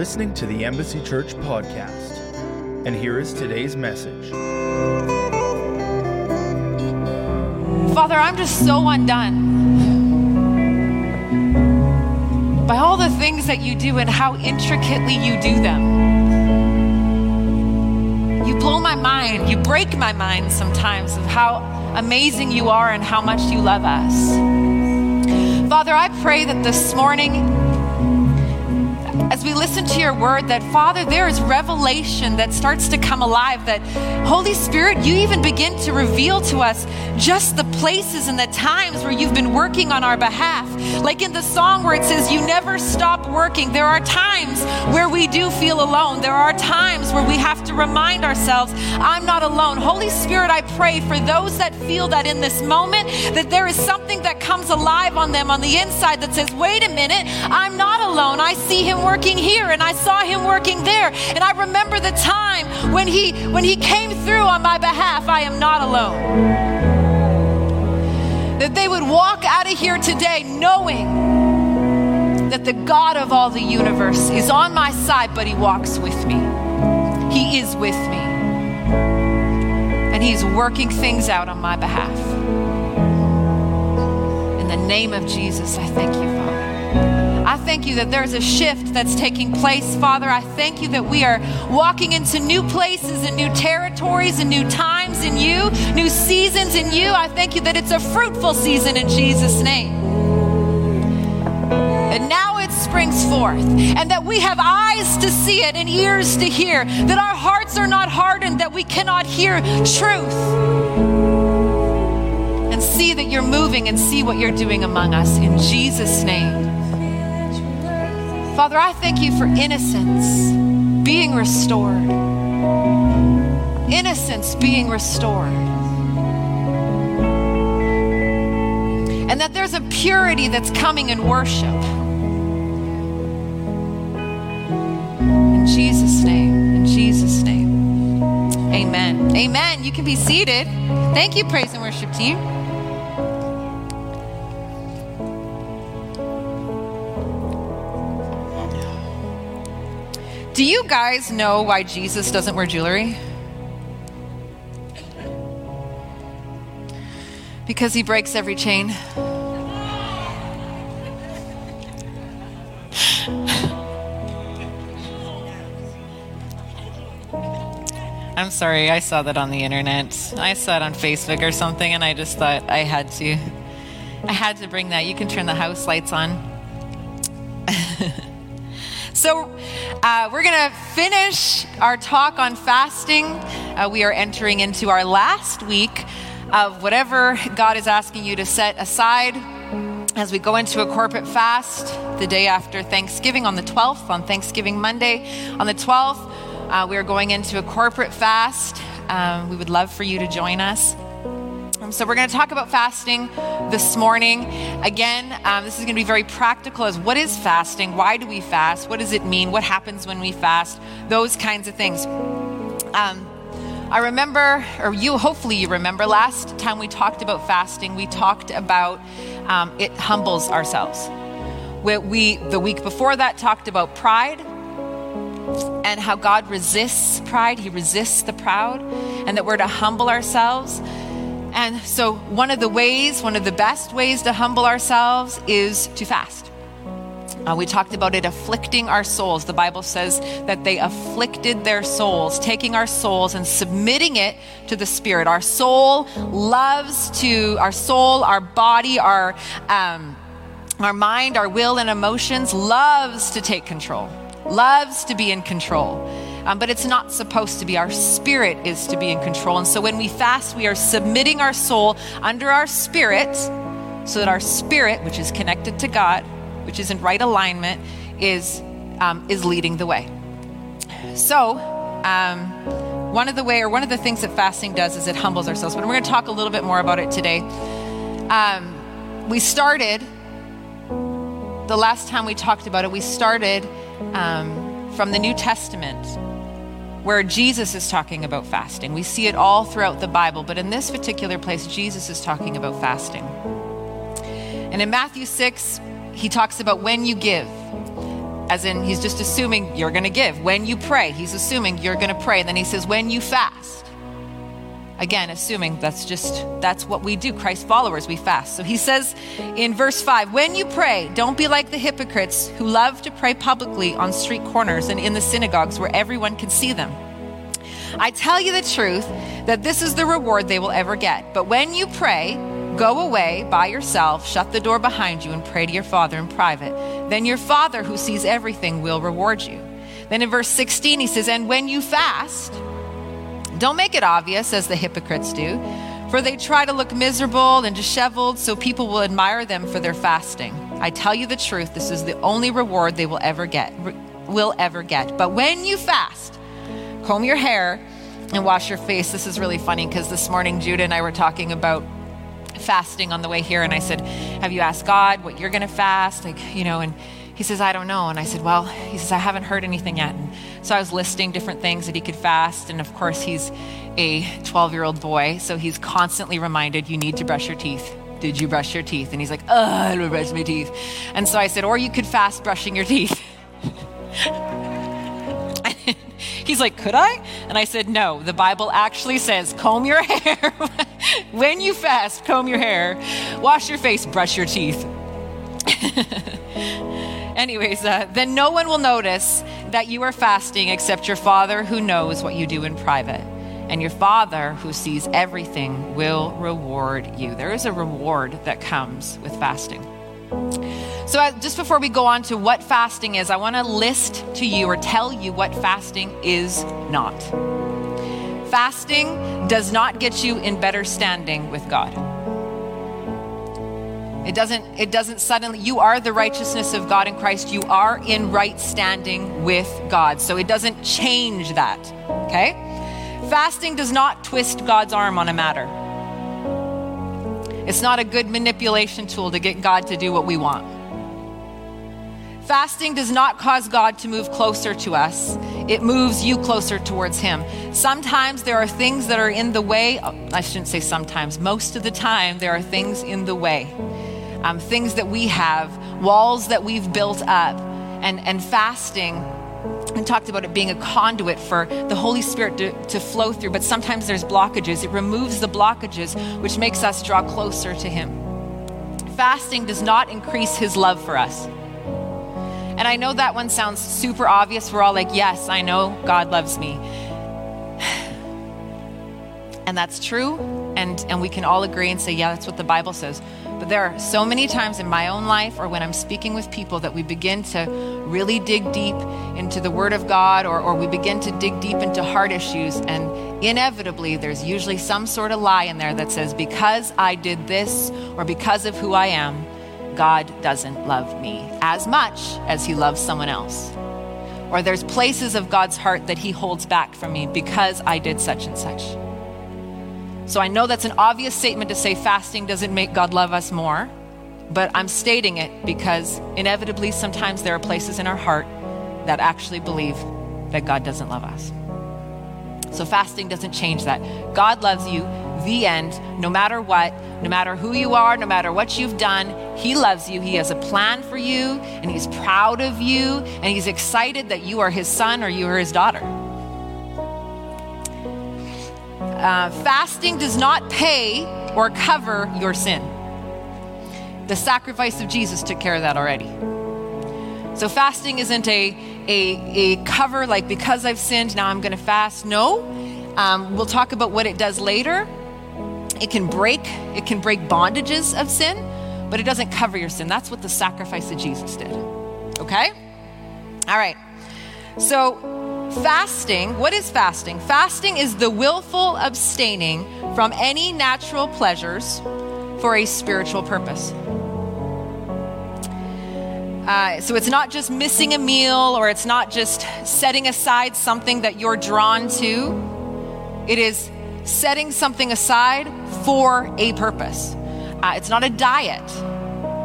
listening to the Embassy Church podcast. And here is today's message. Father, I'm just so undone by all the things that you do and how intricately you do them. You blow my mind, you break my mind sometimes of how amazing you are and how much you love us. Father, I pray that this morning, as we listen to your word, that Father, there is revelation that starts to come alive. That Holy Spirit, you even begin to reveal to us just the places and the times where you've been working on our behalf. Like in the song where it says, You never stop working. There are times where we do feel alone. There are times where we have to remind ourselves, I'm not alone. Holy Spirit, I pray for those that feel that in this moment, that there is something that comes alive on them on the inside that says, Wait a minute, I'm not alone. I see him working here and I saw him working there. And I remember the time when he when he came through on my behalf. I am not alone that they would walk out of here today knowing that the God of all the universe is on my side, but He walks with me. He is with me. And He's working things out on my behalf. In the name of Jesus, I thank you, Father. I thank you that there's a shift that's taking place, Father. I thank you that we are walking into new places and new territories and new times in you, new seasons in you. I thank you that it's a fruitful season in Jesus' name. Springs forth, and that we have eyes to see it and ears to hear, that our hearts are not hardened, that we cannot hear truth and see that you're moving and see what you're doing among us in Jesus' name. Father, I thank you for innocence being restored. Innocence being restored. And that there's a purity that's coming in worship. In Jesus' name. In Jesus' name. Amen. Amen. You can be seated. Thank you, praise and worship team. Do you guys know why Jesus doesn't wear jewelry? Because he breaks every chain. I'm sorry, I saw that on the internet. I saw it on Facebook or something, and I just thought I had to. I had to bring that. You can turn the house lights on. so, uh, we're going to finish our talk on fasting. Uh, we are entering into our last week of whatever God is asking you to set aside as we go into a corporate fast the day after Thanksgiving on the 12th, on Thanksgiving Monday. On the 12th, uh, we are going into a corporate fast. Um, we would love for you to join us. Um, so, we're going to talk about fasting this morning. Again, um, this is going to be very practical as what is fasting? Why do we fast? What does it mean? What happens when we fast? Those kinds of things. Um, I remember, or you hopefully you remember, last time we talked about fasting, we talked about um, it humbles ourselves. We, we, the week before that, talked about pride and how God resists pride. He resists the proud, and that we're to humble ourselves. And so, one of the ways, one of the best ways to humble ourselves is to fast. Uh, we talked about it afflicting our souls. The Bible says that they afflicted their souls, taking our souls and submitting it to the Spirit. Our soul loves to, our soul, our body, our, um, our mind, our will, and emotions loves to take control, loves to be in control. Um, but it's not supposed to be. Our spirit is to be in control. And so when we fast, we are submitting our soul under our spirit so that our spirit, which is connected to God, which is in right alignment, is, um, is leading the way. So, um, one of the way or one of the things that fasting does is it humbles ourselves. But we're going to talk a little bit more about it today. Um, we started the last time we talked about it. We started um, from the New Testament, where Jesus is talking about fasting. We see it all throughout the Bible, but in this particular place, Jesus is talking about fasting. And in Matthew 6, he talks about when you give, as in he's just assuming you're going to give. When you pray, he's assuming you're going to pray. And then he says, when you fast. Again, assuming that's just that's what we do. Christ followers, we fast. So he says in verse 5, when you pray, don't be like the hypocrites who love to pray publicly on street corners and in the synagogues where everyone can see them. I tell you the truth that this is the reward they will ever get. But when you pray, go away by yourself, shut the door behind you, and pray to your Father in private. Then your Father, who sees everything, will reward you. Then in verse 16, he says, And when you fast, don't make it obvious as the hypocrites do, for they try to look miserable and disheveled so people will admire them for their fasting. I tell you the truth, this is the only reward they will ever get. Will ever get. But when you fast, comb your hair and wash your face. This is really funny because this morning Judah and I were talking about fasting on the way here, and I said, Have you asked God what you're going to fast? Like, you know, and he says, I don't know. And I said, Well, he says, I haven't heard anything yet. And so I was listing different things that he could fast. And of course, he's a 12 year old boy, so he's constantly reminded, You need to brush your teeth. Did you brush your teeth? And he's like, Oh, I don't brush my teeth. And so I said, Or you could fast brushing your teeth. He's like, Could I? And I said, No, the Bible actually says, Comb your hair. when you fast, comb your hair, wash your face, brush your teeth. Anyways, uh, then no one will notice that you are fasting except your Father who knows what you do in private. And your Father who sees everything will reward you. There is a reward that comes with fasting. So, uh, just before we go on to what fasting is, I want to list to you or tell you what fasting is not. Fasting does not get you in better standing with God. It doesn't, it doesn't suddenly, you are the righteousness of God in Christ. You are in right standing with God. So it doesn't change that, okay? Fasting does not twist God's arm on a matter. It's not a good manipulation tool to get God to do what we want. Fasting does not cause God to move closer to us, it moves you closer towards Him. Sometimes there are things that are in the way. Oh, I shouldn't say sometimes, most of the time, there are things in the way. Um, things that we have, walls that we've built up, and, and fasting and talked about it being a conduit for the Holy Spirit to, to, flow through, but sometimes there's blockages. It removes the blockages, which makes us draw closer to Him. Fasting does not increase His love for us. And I know that one sounds super obvious. We're all like, yes, I know God loves me. And that's true. And, and we can all agree and say, yeah, that's what the Bible says. But there are so many times in my own life or when I'm speaking with people that we begin to really dig deep into the Word of God or, or we begin to dig deep into heart issues. And inevitably, there's usually some sort of lie in there that says, because I did this or because of who I am, God doesn't love me as much as he loves someone else. Or there's places of God's heart that he holds back from me because I did such and such. So I know that's an obvious statement to say fasting doesn't make God love us more, but I'm stating it because inevitably sometimes there are places in our heart that actually believe that God doesn't love us. So fasting doesn't change that. God loves you the end, no matter what, no matter who you are, no matter what you've done. He loves you. He has a plan for you, and He's proud of you, and He's excited that you are His son or you are His daughter. Uh, fasting does not pay or cover your sin. The sacrifice of Jesus took care of that already. So fasting isn't a, a, a cover like because I've sinned, now I'm going to fast. No. Um, we'll talk about what it does later. It can break, it can break bondages of sin, but it doesn't cover your sin. That's what the sacrifice of Jesus did. Okay? All right. So, fasting, what is fasting? Fasting is the willful abstaining from any natural pleasures for a spiritual purpose. Uh, so it's not just missing a meal or it's not just setting aside something that you're drawn to. It is setting something aside for a purpose. Uh, it's not a diet.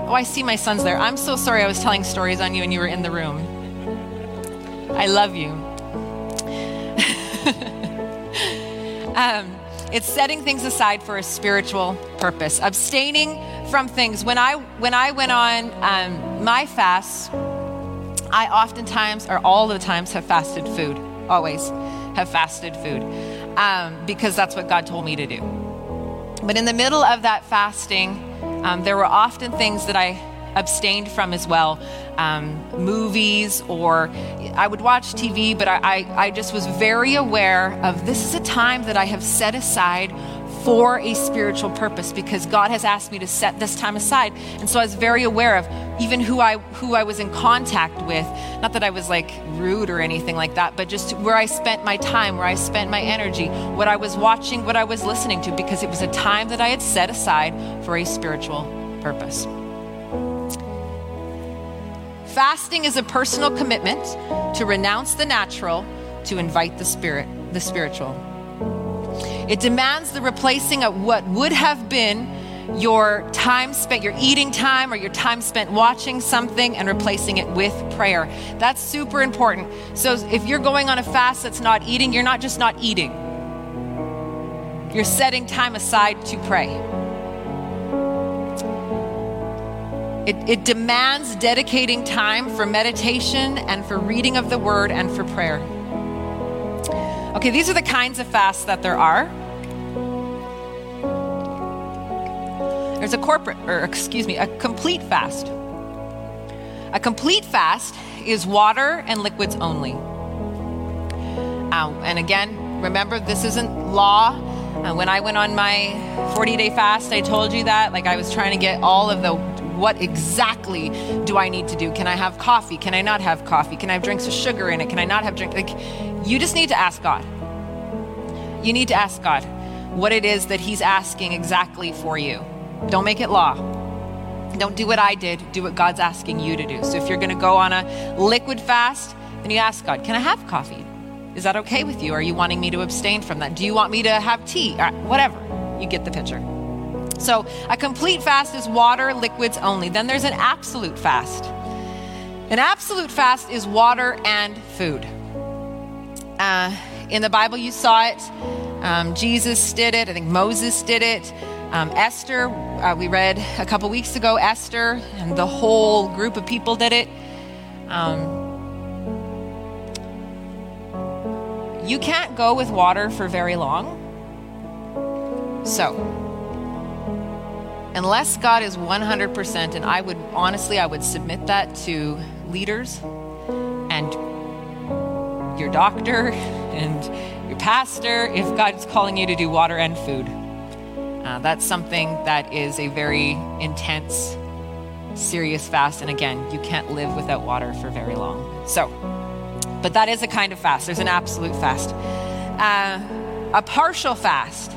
Oh, I see my son's there. I'm so sorry I was telling stories on you and you were in the room. I love you. um, it's setting things aside for a spiritual purpose, abstaining from things. When I when I went on um, my fast, I oftentimes, or all the times, have fasted food. Always have fasted food um, because that's what God told me to do. But in the middle of that fasting, um, there were often things that I abstained from as well um, movies or I would watch TV, but I, I, I just was very aware of this is a time that I have set aside for a spiritual purpose because God has asked me to set this time aside. And so I was very aware of even who I who I was in contact with. Not that I was like rude or anything like that, but just where I spent my time, where I spent my energy, what I was watching, what I was listening to because it was a time that I had set aside for a spiritual purpose. Fasting is a personal commitment to renounce the natural to invite the spirit, the spiritual. It demands the replacing of what would have been your time spent, your eating time, or your time spent watching something and replacing it with prayer. That's super important. So if you're going on a fast that's not eating, you're not just not eating, you're setting time aside to pray. It, it, demands dedicating time for meditation and for reading of the word and for prayer. Okay, these are the kinds of fasts that there are. There's a corporate, or excuse me, a complete fast. A complete fast is water and liquids only. Uh, and again, remember, this isn't law. Uh, when I went on my 40 day fast, I told you that. Like, I was trying to get all of the what exactly do I need to do? Can I have coffee? Can I not have coffee? Can I have drinks with sugar in it? Can I not have drink? Like, you just need to ask God. You need to ask God what it is that He's asking exactly for you. Don't make it law. Don't do what I did, do what God's asking you to do. So if you're going to go on a liquid fast, then you ask God, Can I have coffee? Is that okay with you? Are you wanting me to abstain from that? Do you want me to have tea? Uh, whatever. You get the picture. So, a complete fast is water, liquids only. Then there's an absolute fast. An absolute fast is water and food. Uh, in the Bible, you saw it. Um, Jesus did it. I think Moses did it. Um, Esther, uh, we read a couple weeks ago, Esther, and the whole group of people did it. Um, you can't go with water for very long. So, unless God is 100%, and I would honestly, I would submit that to leaders and your doctor and your pastor if God's calling you to do water and food. Uh, that's something that is a very intense, serious fast. And again, you can't live without water for very long. So, but that is a kind of fast. There's an absolute fast. Uh, a partial fast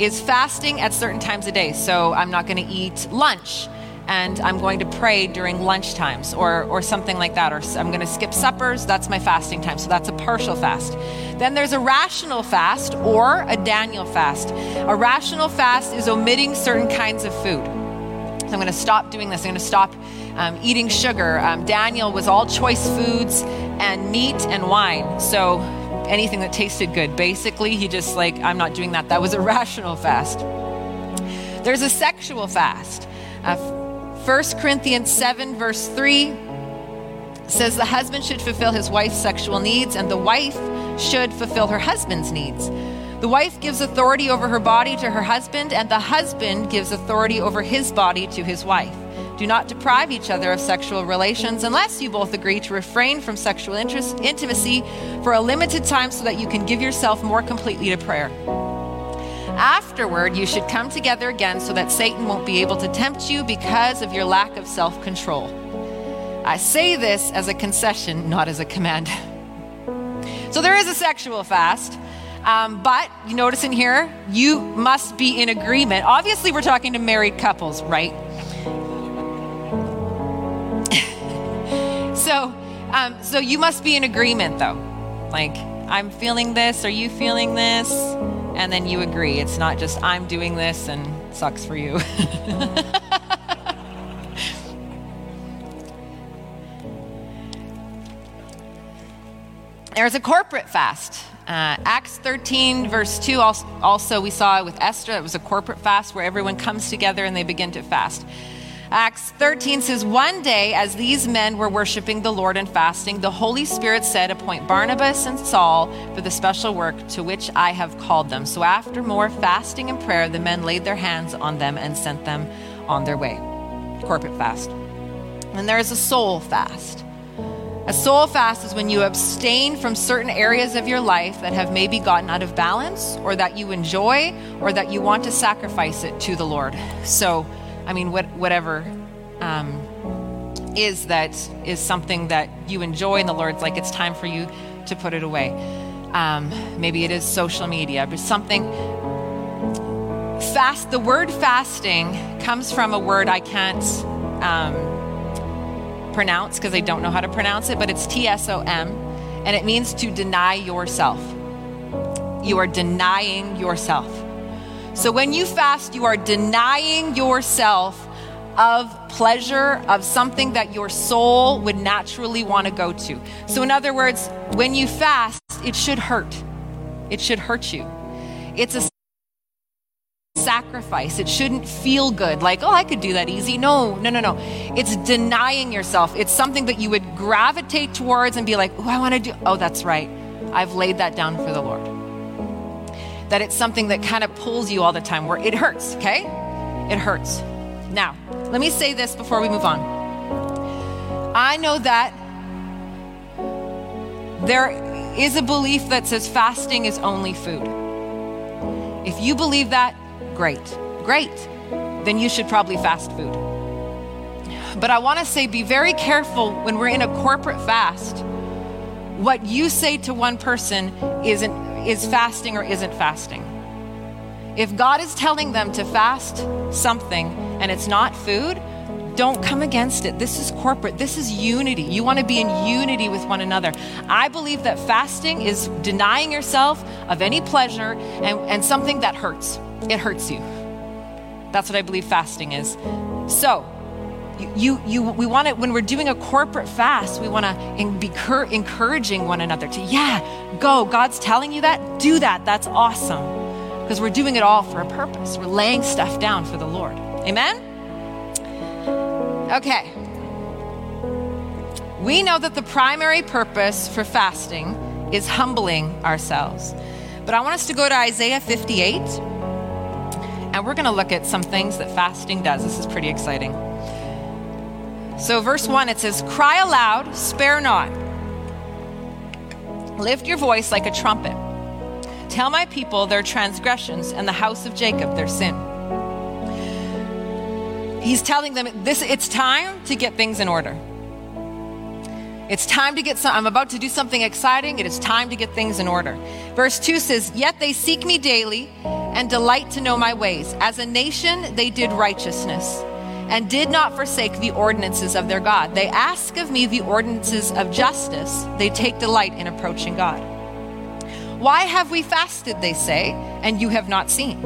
is fasting at certain times of day. So I'm not going to eat lunch and I'm going to pray during lunch times or, or something like that, or I'm going to skip suppers. That's my fasting time. So that's a partial fast. Then there's a rational fast or a Daniel fast. A rational fast is omitting certain kinds of food. So I'm going to stop doing this. I'm going to stop um, eating sugar. Um, Daniel was all choice foods and meat and wine. So anything that tasted good. Basically, he just like, I'm not doing that. That was a rational fast. There's a sexual fast. Uh, 1 Corinthians 7, verse 3 says the husband should fulfill his wife's sexual needs, and the wife should fulfill her husband's needs. The wife gives authority over her body to her husband, and the husband gives authority over his body to his wife. Do not deprive each other of sexual relations unless you both agree to refrain from sexual interest, intimacy for a limited time so that you can give yourself more completely to prayer. Afterward, you should come together again so that Satan won't be able to tempt you because of your lack of self control. I say this as a concession, not as a command. so there is a sexual fast. Um, but you notice in here, you must be in agreement. Obviously, we're talking to married couples, right? So, um, so you must be in agreement, though. Like, I'm feeling this. Are you feeling this? and then you agree. It's not just, I'm doing this and sucks for you. There's a corporate fast. Uh, Acts 13, verse 2, also, we saw with Esther. It was a corporate fast where everyone comes together and they begin to fast. Acts 13 says, One day, as these men were worshiping the Lord and fasting, the Holy Spirit said, Appoint Barnabas and Saul for the special work to which I have called them. So after more fasting and prayer, the men laid their hands on them and sent them on their way. Corporate fast. And there is a soul fast. A soul fast is when you abstain from certain areas of your life that have maybe gotten out of balance or that you enjoy or that you want to sacrifice it to the Lord. So, I mean, what, whatever um, is that is something that you enjoy, and the Lord's like, it's time for you to put it away. Um, maybe it is social media, but something fast. The word fasting comes from a word I can't um, pronounce because I don't know how to pronounce it, but it's T S O M, and it means to deny yourself. You are denying yourself. So when you fast, you are denying yourself of pleasure, of something that your soul would naturally want to go to. So, in other words, when you fast, it should hurt. It should hurt you. It's a sacrifice. It shouldn't feel good, like, oh, I could do that easy. No, no, no, no. It's denying yourself. It's something that you would gravitate towards and be like, oh, I want to do. Oh, that's right. I've laid that down for the Lord. That it's something that kind of pulls you all the time, where it hurts, okay? It hurts. Now, let me say this before we move on. I know that there is a belief that says fasting is only food. If you believe that, great, great. Then you should probably fast food. But I want to say be very careful when we're in a corporate fast. What you say to one person isn't is fasting or isn't fasting. If God is telling them to fast something and it's not food, don't come against it. This is corporate. This is unity. You want to be in unity with one another. I believe that fasting is denying yourself of any pleasure and, and something that hurts. It hurts you. That's what I believe fasting is. So, you, you, we want to, when we're doing a corporate fast, we want to be encouraging one another to, yeah, go. God's telling you that. Do that. That's awesome. Because we're doing it all for a purpose. We're laying stuff down for the Lord. Amen? Okay. We know that the primary purpose for fasting is humbling ourselves. But I want us to go to Isaiah 58, and we're going to look at some things that fasting does. This is pretty exciting. So, verse 1, it says, Cry aloud, spare not. Lift your voice like a trumpet. Tell my people their transgressions and the house of Jacob their sin. He's telling them this it's time to get things in order. It's time to get some I'm about to do something exciting. It is time to get things in order. Verse 2 says, "Yet they seek me daily and delight to know my ways. As a nation they did righteousness." And did not forsake the ordinances of their God. They ask of me the ordinances of justice. They take delight in approaching God. Why have we fasted, they say, and you have not seen?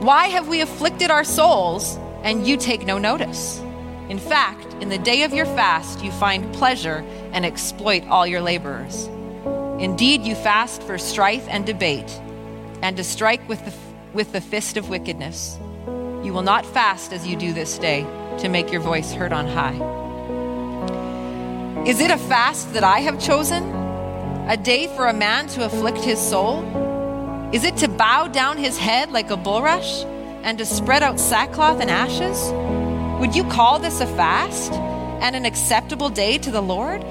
Why have we afflicted our souls, and you take no notice? In fact, in the day of your fast, you find pleasure and exploit all your laborers. Indeed, you fast for strife and debate, and to strike with the, with the fist of wickedness. You will not fast as you do this day to make your voice heard on high. Is it a fast that I have chosen? A day for a man to afflict his soul? Is it to bow down his head like a bulrush and to spread out sackcloth and ashes? Would you call this a fast and an acceptable day to the Lord?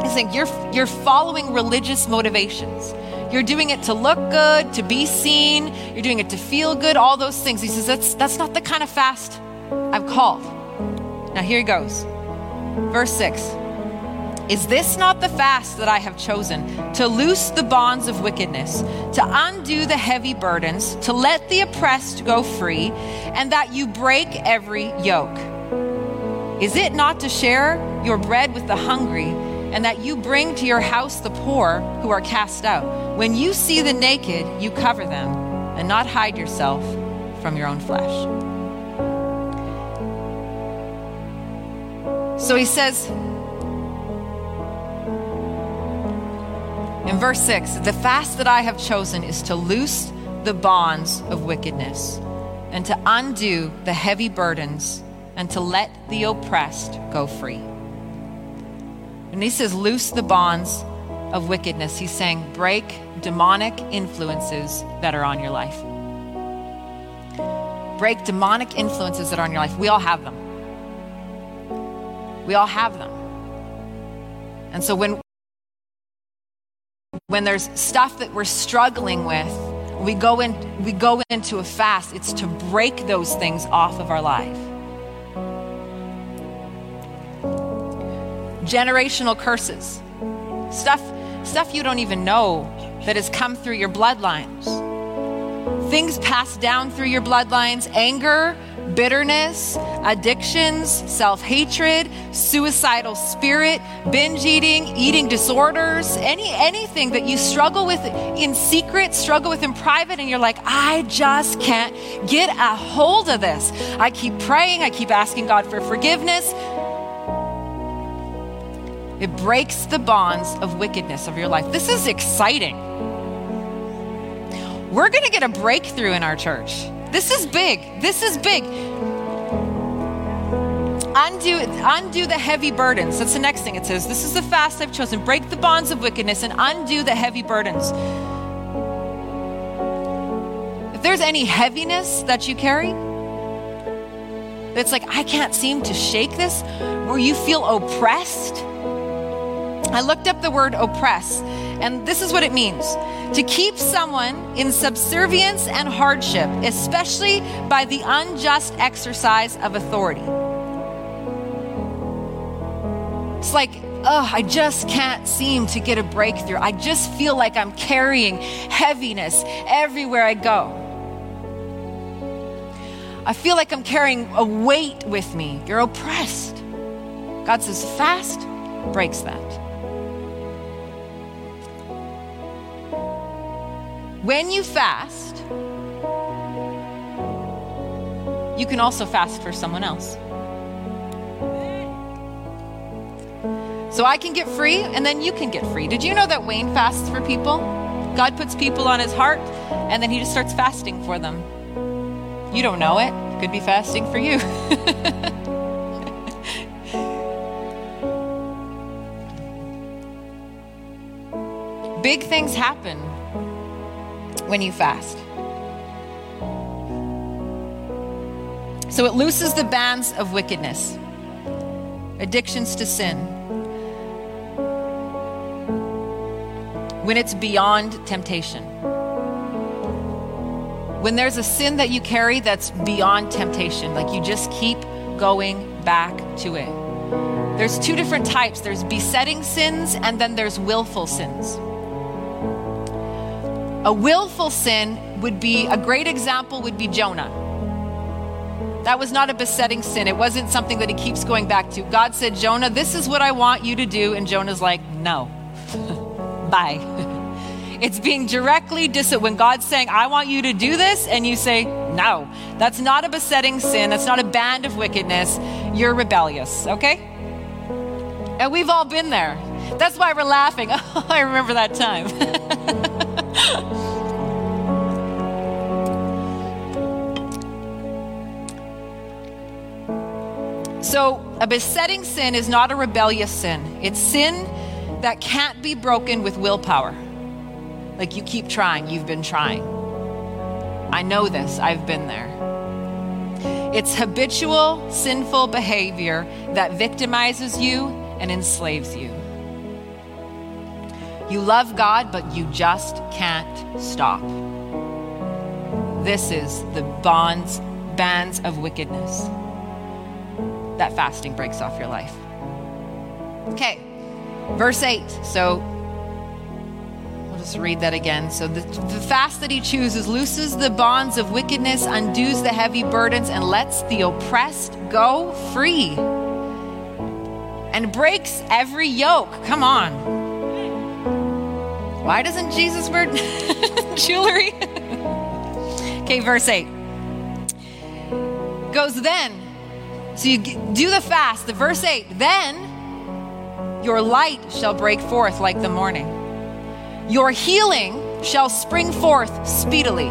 He's saying you're, you're following religious motivations. You're doing it to look good, to be seen. You're doing it to feel good, all those things. He says, that's, that's not the kind of fast I've called. Now, here he goes. Verse 6 Is this not the fast that I have chosen? To loose the bonds of wickedness, to undo the heavy burdens, to let the oppressed go free, and that you break every yoke? Is it not to share your bread with the hungry? And that you bring to your house the poor who are cast out. When you see the naked, you cover them, and not hide yourself from your own flesh. So he says in verse 6 the fast that I have chosen is to loose the bonds of wickedness and to undo the heavy burdens and to let the oppressed go free. And he says, loose the bonds of wickedness. He's saying, break demonic influences that are on your life. Break demonic influences that are on your life. We all have them. We all have them. And so when when there's stuff that we're struggling with, we go in we go into a fast, it's to break those things off of our life. Generational curses. Stuff stuff you don't even know that has come through your bloodlines. Things passed down through your bloodlines, anger, bitterness, addictions, self hatred, suicidal spirit, binge eating, eating disorders, any, anything that you struggle with in secret, struggle with in private, and you're like, I just can't get a hold of this. I keep praying, I keep asking God for forgiveness. It breaks the bonds of wickedness of your life. This is exciting. We're going to get a breakthrough in our church. This is big. This is big. Undo, undo the heavy burdens. That's the next thing it says. This is the fast I've chosen. Break the bonds of wickedness and undo the heavy burdens. If there's any heaviness that you carry, that's like, I can't seem to shake this, where you feel oppressed. I looked up the word oppress, and this is what it means to keep someone in subservience and hardship, especially by the unjust exercise of authority. It's like, oh, I just can't seem to get a breakthrough. I just feel like I'm carrying heaviness everywhere I go. I feel like I'm carrying a weight with me. You're oppressed. God says, fast breaks that. When you fast, you can also fast for someone else. So I can get free and then you can get free. Did you know that Wayne fasts for people? God puts people on his heart and then he just starts fasting for them. You don't know it. Could be fasting for you. Big things happen when you fast. So it looses the bands of wickedness, addictions to sin. When it's beyond temptation. When there's a sin that you carry that's beyond temptation, like you just keep going back to it. There's two different types there's besetting sins, and then there's willful sins. A willful sin would be a great example would be Jonah. That was not a besetting sin. It wasn't something that he keeps going back to. God said, Jonah, this is what I want you to do. And Jonah's like, no. Bye. it's being directly dis when God's saying, I want you to do this, and you say, no. That's not a besetting sin. That's not a band of wickedness. You're rebellious, okay? And we've all been there. That's why we're laughing. Oh, I remember that time. So, a besetting sin is not a rebellious sin. It's sin that can't be broken with willpower. Like you keep trying, you've been trying. I know this, I've been there. It's habitual, sinful behavior that victimizes you and enslaves you. You love God, but you just can't stop. This is the bonds, bands of wickedness that fasting breaks off your life. Okay, verse 8. So we'll just read that again. So the, the fast that he chooses looses the bonds of wickedness, undoes the heavy burdens, and lets the oppressed go free. And breaks every yoke. Come on. Why doesn't Jesus wear jewelry? okay, verse 8 goes then so you do the fast, the verse 8, then your light shall break forth like the morning. Your healing shall spring forth speedily.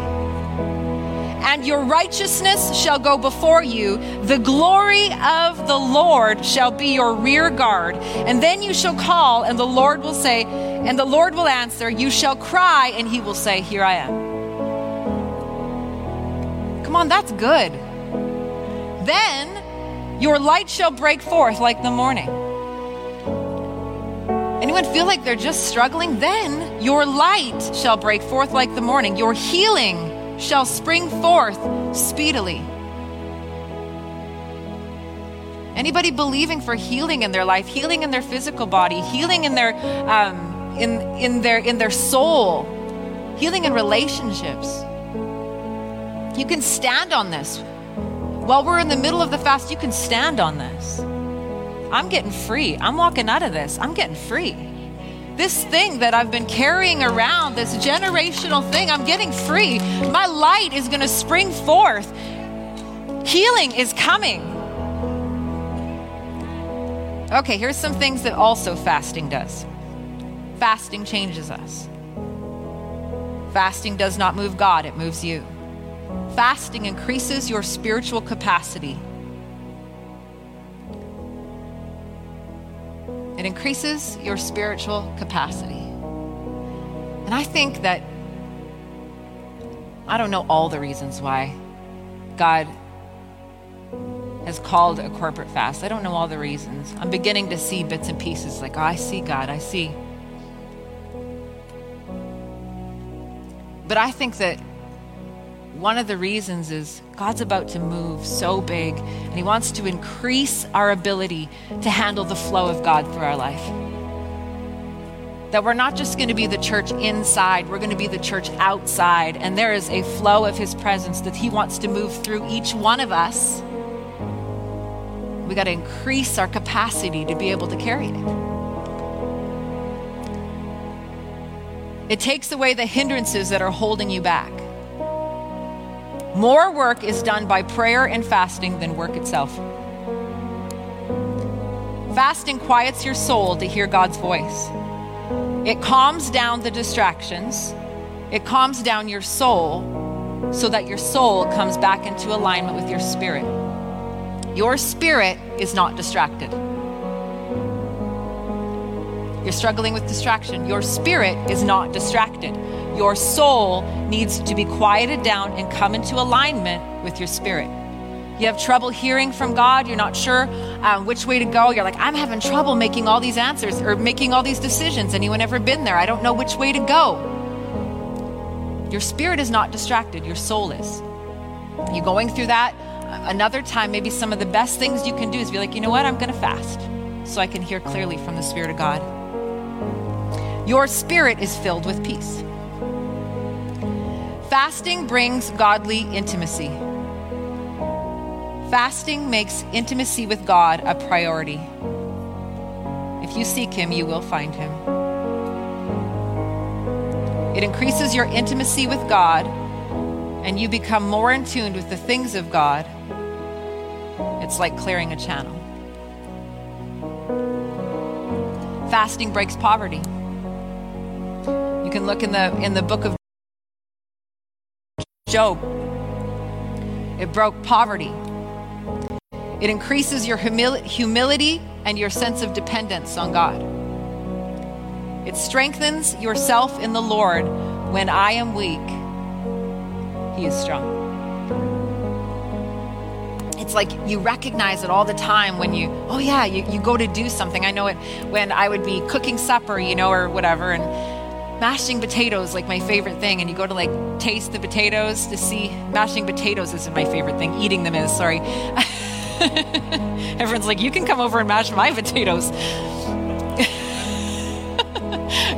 and your righteousness shall go before you. The glory of the Lord shall be your rear guard. And then you shall call, and the Lord will say, and the Lord will answer, You shall cry, and he will say, Here I am. Come on, that's good. Then your light shall break forth like the morning. Anyone feel like they're just struggling? Then your light shall break forth like the morning. Your healing shall spring forth speedily. Anybody believing for healing in their life, healing in their physical body, healing in their um, in in their in their soul, healing in relationships. You can stand on this. While we're in the middle of the fast, you can stand on this. I'm getting free. I'm walking out of this. I'm getting free. This thing that I've been carrying around, this generational thing, I'm getting free. My light is going to spring forth. Healing is coming. Okay, here's some things that also fasting does fasting changes us. Fasting does not move God, it moves you. Fasting increases your spiritual capacity. It increases your spiritual capacity. And I think that, I don't know all the reasons why God has called a corporate fast. I don't know all the reasons. I'm beginning to see bits and pieces like, oh, I see God, I see. But I think that one of the reasons is God's about to move so big, and He wants to increase our ability to handle the flow of God through our life. That we're not just going to be the church inside, we're going to be the church outside, and there is a flow of His presence that He wants to move through each one of us. We got to increase our capacity to be able to carry it. It takes away the hindrances that are holding you back. More work is done by prayer and fasting than work itself. Fasting quiets your soul to hear God's voice. It calms down the distractions. It calms down your soul so that your soul comes back into alignment with your spirit. Your spirit is not distracted. You're struggling with distraction. Your spirit is not distracted. Your soul needs to be quieted down and come into alignment with your spirit. You have trouble hearing from God. You're not sure um, which way to go. You're like, I'm having trouble making all these answers or making all these decisions. Anyone ever been there? I don't know which way to go. Your spirit is not distracted, your soul is. You going through that? Another time, maybe some of the best things you can do is be like, you know what? I'm going to fast so I can hear clearly from the Spirit of God. Your spirit is filled with peace. Fasting brings godly intimacy. Fasting makes intimacy with God a priority. If you seek Him, you will find Him. It increases your intimacy with God, and you become more in tune with the things of God. It's like clearing a channel. Fasting breaks poverty. Can look in the in the book of Job. It broke poverty. It increases your humil- humility and your sense of dependence on God. It strengthens yourself in the Lord. When I am weak, He is strong. It's like you recognize it all the time when you, oh yeah, you, you go to do something. I know it when I would be cooking supper, you know, or whatever, and mashing potatoes like my favorite thing and you go to like taste the potatoes to see mashing potatoes isn't my favorite thing eating them is sorry. Everyone's like you can come over and mash my potatoes.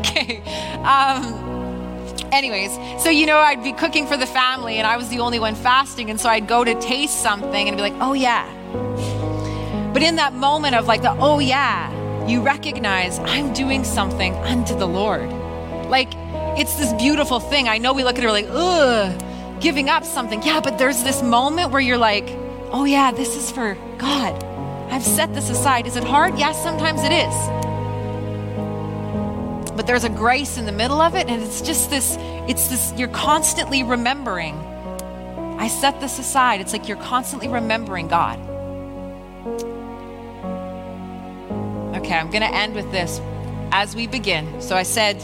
Okay um anyways so you know i'd be cooking for the family and i was the only one fasting and so i'd go to taste something and be like oh yeah. But in that moment of like the oh yeah you recognize i'm doing something unto the lord like, it's this beautiful thing. I know we look at it like, ugh, giving up something. Yeah, but there's this moment where you're like, oh, yeah, this is for God. I've set this aside. Is it hard? Yes, sometimes it is. But there's a grace in the middle of it, and it's just this, it's this, you're constantly remembering I set this aside. It's like you're constantly remembering God. Okay, I'm going to end with this as we begin. So I said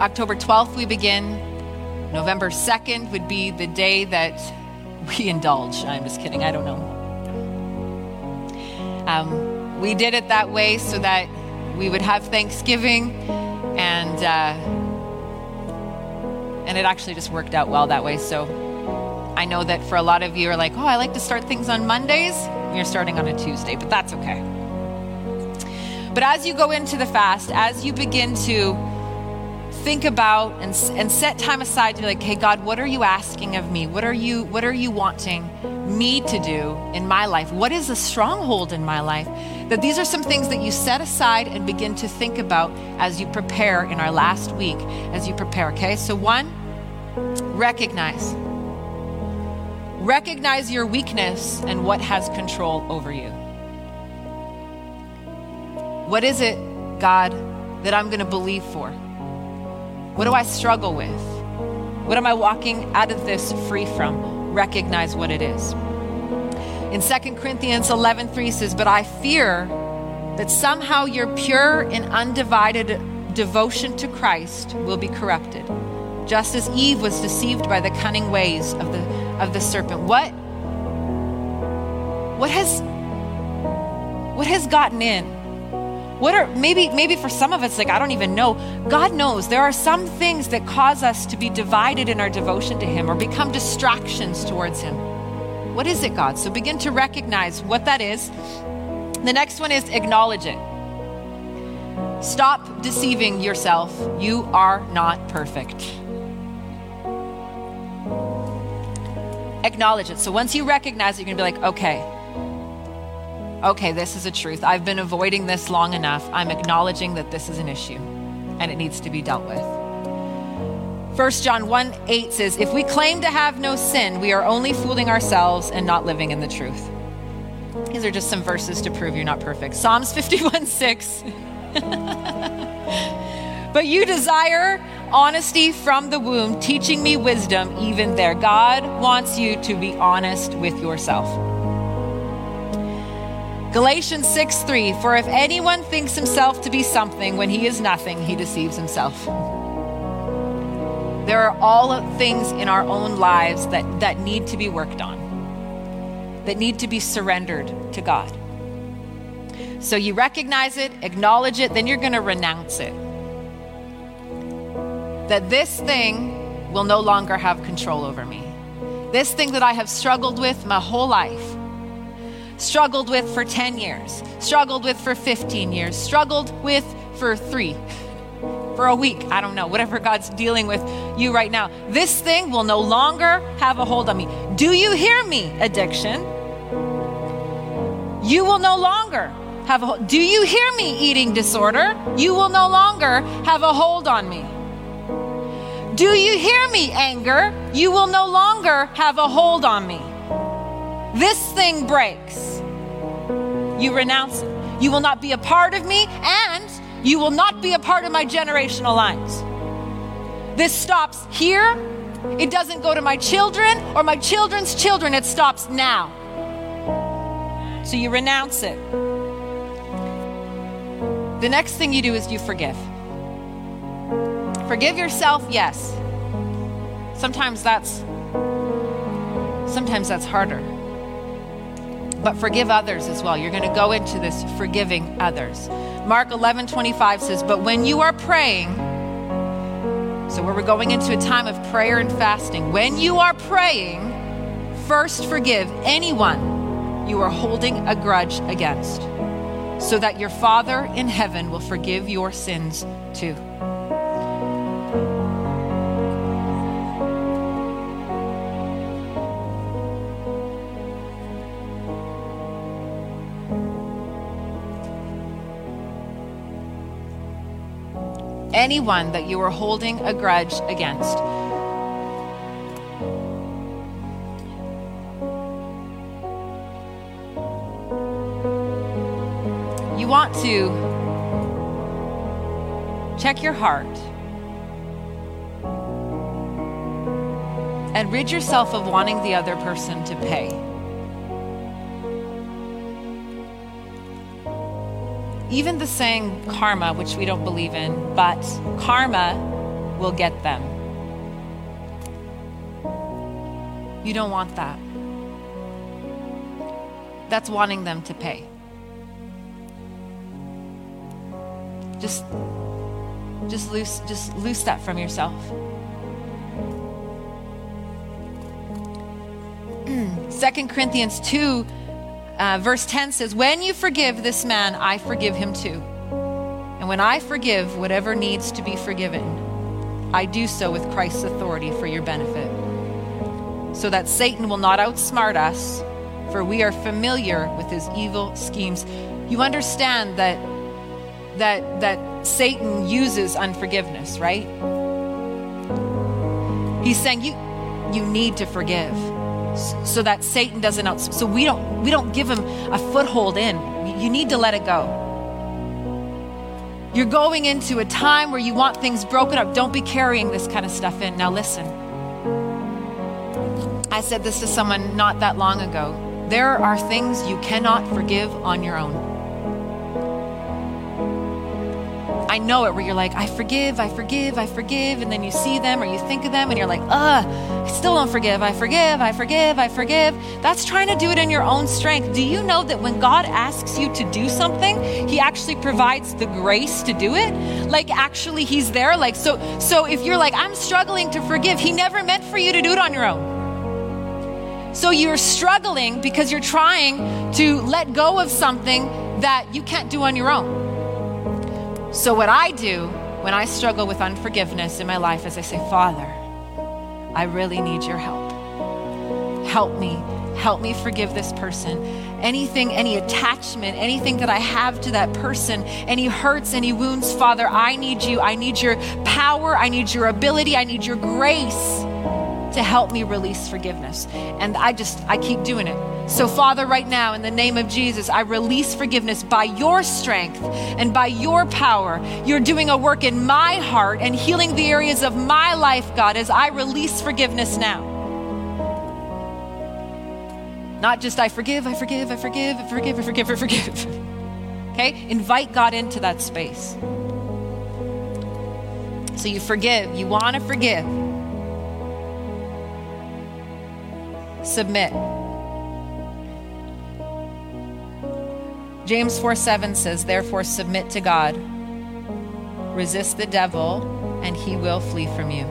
October 12th, we begin. November 2nd would be the day that we indulge. I'm just kidding. I don't know. Um, we did it that way so that we would have Thanksgiving, and uh, and it actually just worked out well that way. So I know that for a lot of you are like, oh, I like to start things on Mondays. You're starting on a Tuesday, but that's okay. But as you go into the fast, as you begin to think about and, and set time aside to be like, hey, God, what are you asking of me? What are you, what are you wanting me to do in my life? What is a stronghold in my life? That these are some things that you set aside and begin to think about as you prepare in our last week, as you prepare, okay? So, one, recognize. Recognize your weakness and what has control over you. What is it, God, that I'm going to believe for? What do I struggle with? What am I walking out of this free from? Recognize what it is. In 2 Corinthians 11:3 says, "But I fear that somehow your pure and undivided devotion to Christ will be corrupted, just as Eve was deceived by the cunning ways of the of the serpent." What what has what has gotten in? What are maybe maybe for some of us like I don't even know. God knows there are some things that cause us to be divided in our devotion to him or become distractions towards him. What is it, God? So begin to recognize what that is. The next one is acknowledge it. Stop deceiving yourself. You are not perfect. Acknowledge it. So once you recognize it, you're going to be like, okay, okay, this is a truth. I've been avoiding this long enough. I'm acknowledging that this is an issue and it needs to be dealt with. 1 John 1 8 says, If we claim to have no sin, we are only fooling ourselves and not living in the truth. These are just some verses to prove you're not perfect. Psalms 51 6. but you desire honesty from the womb, teaching me wisdom even there. God wants you to be honest with yourself. Galatians 6 3 For if anyone thinks himself to be something when he is nothing, he deceives himself. There are all things in our own lives that, that need to be worked on, that need to be surrendered to God. So you recognize it, acknowledge it, then you're going to renounce it. That this thing will no longer have control over me. This thing that I have struggled with my whole life struggled with for 10 years, struggled with for 15 years, struggled with for three, for a week. I don't know, whatever God's dealing with you right now. This thing will no longer have a hold on me. Do you hear me, addiction? You will no longer have a hold. Do you hear me, eating disorder? You will no longer have a hold on me. Do you hear me, anger? You will no longer have a hold on me. This thing breaks you renounce it. You will not be a part of me, and you will not be a part of my generational lines. This stops here. It doesn't go to my children or my children's children. It stops now. So you renounce it. The next thing you do is you forgive. Forgive yourself, yes. Sometimes that's sometimes that's harder but forgive others as well. You're going to go into this forgiving others. Mark 11 25 says, But when you are praying, so we're going into a time of prayer and fasting, when you are praying, first forgive anyone you are holding a grudge against, so that your Father in heaven will forgive your sins too. Anyone that you are holding a grudge against. You want to check your heart. and rid yourself of wanting the other person to pay. Even the saying karma, which we don't believe in, but karma will get them. You don't want that. That's wanting them to pay. Just just loose just loose that from yourself. 2 Corinthians 2, uh, verse 10 says, When you forgive this man, I forgive him too. And when I forgive whatever needs to be forgiven, I do so with Christ's authority for your benefit. So that Satan will not outsmart us, for we are familiar with his evil schemes. You understand that that that Satan uses unforgiveness, right? He's saying you you need to forgive so that Satan doesn't out. So we don't we don't give him a foothold in. You need to let it go. You're going into a time where you want things broken up. Don't be carrying this kind of stuff in. Now listen. I said this to someone not that long ago. There are things you cannot forgive on your own. I know it where you're like, I forgive, I forgive, I forgive, and then you see them or you think of them and you're like, ugh, I still don't forgive, I forgive, I forgive, I forgive. That's trying to do it in your own strength. Do you know that when God asks you to do something, He actually provides the grace to do it? Like actually He's there. Like so so if you're like, I'm struggling to forgive, He never meant for you to do it on your own. So you're struggling because you're trying to let go of something that you can't do on your own. So, what I do when I struggle with unforgiveness in my life is I say, Father, I really need your help. Help me. Help me forgive this person. Anything, any attachment, anything that I have to that person, any hurts, any wounds, Father, I need you. I need your power. I need your ability. I need your grace to help me release forgiveness. And I just, I keep doing it. So, Father, right now, in the name of Jesus, I release forgiveness by your strength and by your power. You're doing a work in my heart and healing the areas of my life, God, as I release forgiveness now. Not just I forgive, I forgive, I forgive, I forgive, I forgive, I forgive. Okay? Invite God into that space. So you forgive, you want to forgive. Submit. James 4 7 says, Therefore, submit to God, resist the devil, and he will flee from you.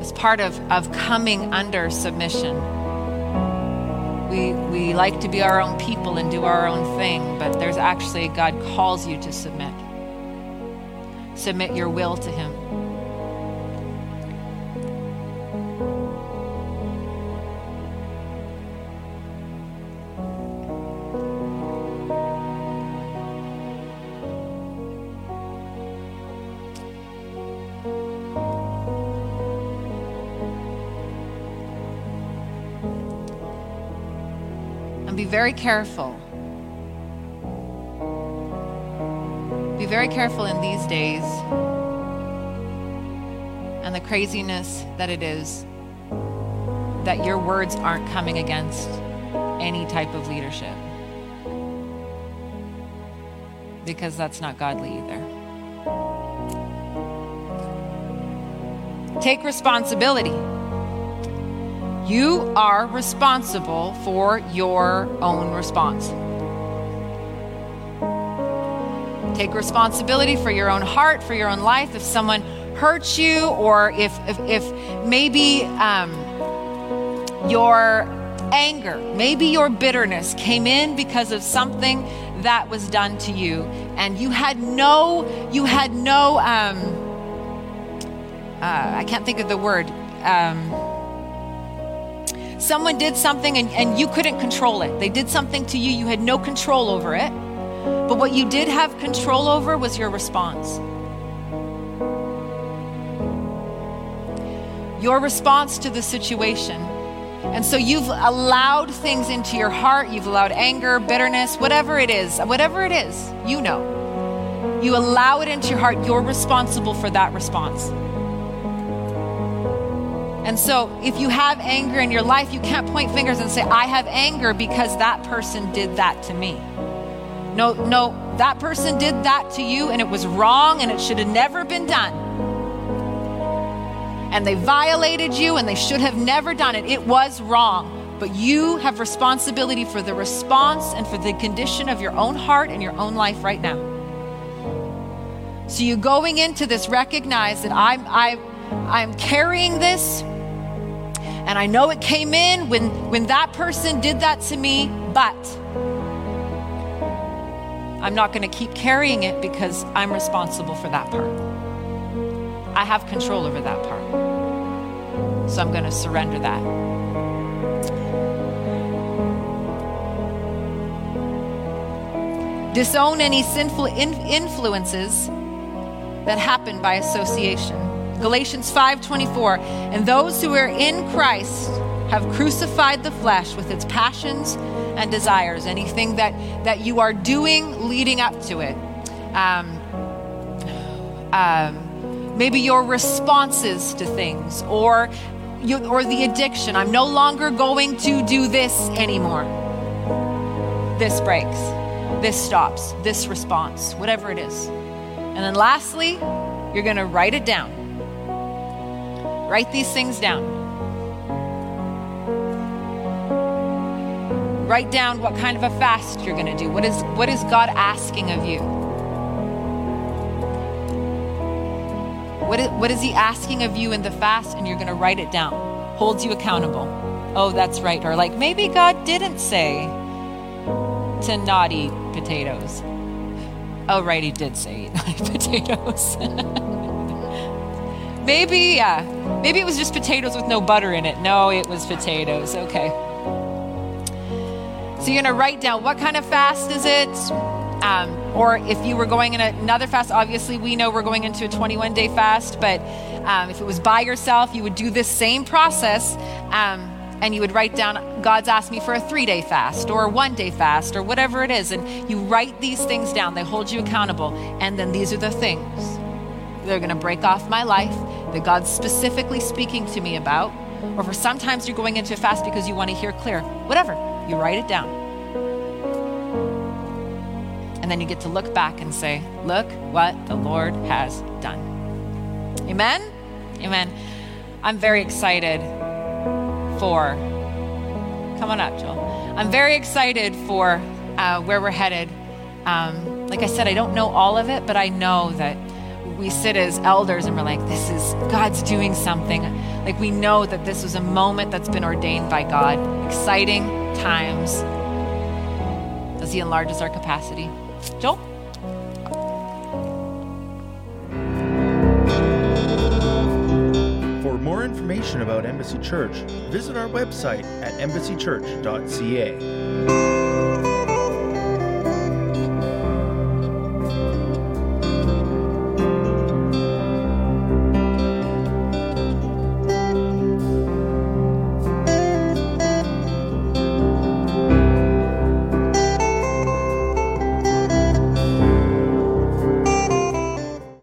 As part of, of coming under submission, we, we like to be our own people and do our own thing, but there's actually, God calls you to submit. Submit your will to Him. Very careful. Be very careful in these days and the craziness that it is that your words aren't coming against any type of leadership. Because that's not godly either. Take responsibility. You are responsible for your own response. Take responsibility for your own heart, for your own life. If someone hurts you, or if, if, if maybe um, your anger, maybe your bitterness came in because of something that was done to you, and you had no, you had no, um, uh, I can't think of the word. Um, someone did something and, and you couldn't control it. They did something to you, you had no control over it. But what you did have control over was your response. Your response to the situation. And so you've allowed things into your heart, you've allowed anger, bitterness, whatever it is, whatever it is, you know. You allow it into your heart, you're responsible for that response. And so, if you have anger in your life, you can't point fingers and say, I have anger because that person did that to me. No, no, that person did that to you and it was wrong and it should have never been done. And they violated you and they should have never done it. It was wrong. But you have responsibility for the response and for the condition of your own heart and your own life right now. So you going into this recognize that I'm I I'm carrying this and I know it came in when, when that person did that to me, but I'm not going to keep carrying it because I'm responsible for that part. I have control over that part. So I'm going to surrender that. Disown any sinful in- influences that happen by association. Galatians 5:24, and those who are in Christ have crucified the flesh with its passions and desires. Anything that that you are doing leading up to it. Um, um, maybe your responses to things, or you, or the addiction. I'm no longer going to do this anymore. This breaks. This stops. This response. Whatever it is. And then lastly, you're going to write it down. Write these things down. Write down what kind of a fast you're going to do. What is, what is God asking of you? What is, what is He asking of you in the fast? And you're going to write it down. Holds you accountable. Oh, that's right. Or like, maybe God didn't say to not eat potatoes. Oh, right, He did say eat potatoes. maybe, yeah. Maybe it was just potatoes with no butter in it. No, it was potatoes. Okay. So you're going to write down what kind of fast is it? Um, or if you were going in another fast, obviously we know we're going into a 21 day fast, but um, if it was by yourself, you would do this same process um, and you would write down, God's asked me for a three day fast or a one day fast or whatever it is. And you write these things down, they hold you accountable. And then these are the things they're going to break off my life that God's specifically speaking to me about. Or for sometimes you're going into a fast because you want to hear clear. Whatever, you write it down. And then you get to look back and say, Look what the Lord has done. Amen? Amen. I'm very excited for, come on up, Joel. I'm very excited for uh, where we're headed. Um, like I said, I don't know all of it, but I know that we sit as elders and we're like, this is God's doing something. Like we know that this was a moment that's been ordained by God. Exciting times as He enlarges our capacity. Joel? For more information about Embassy Church, visit our website at embassychurch.ca.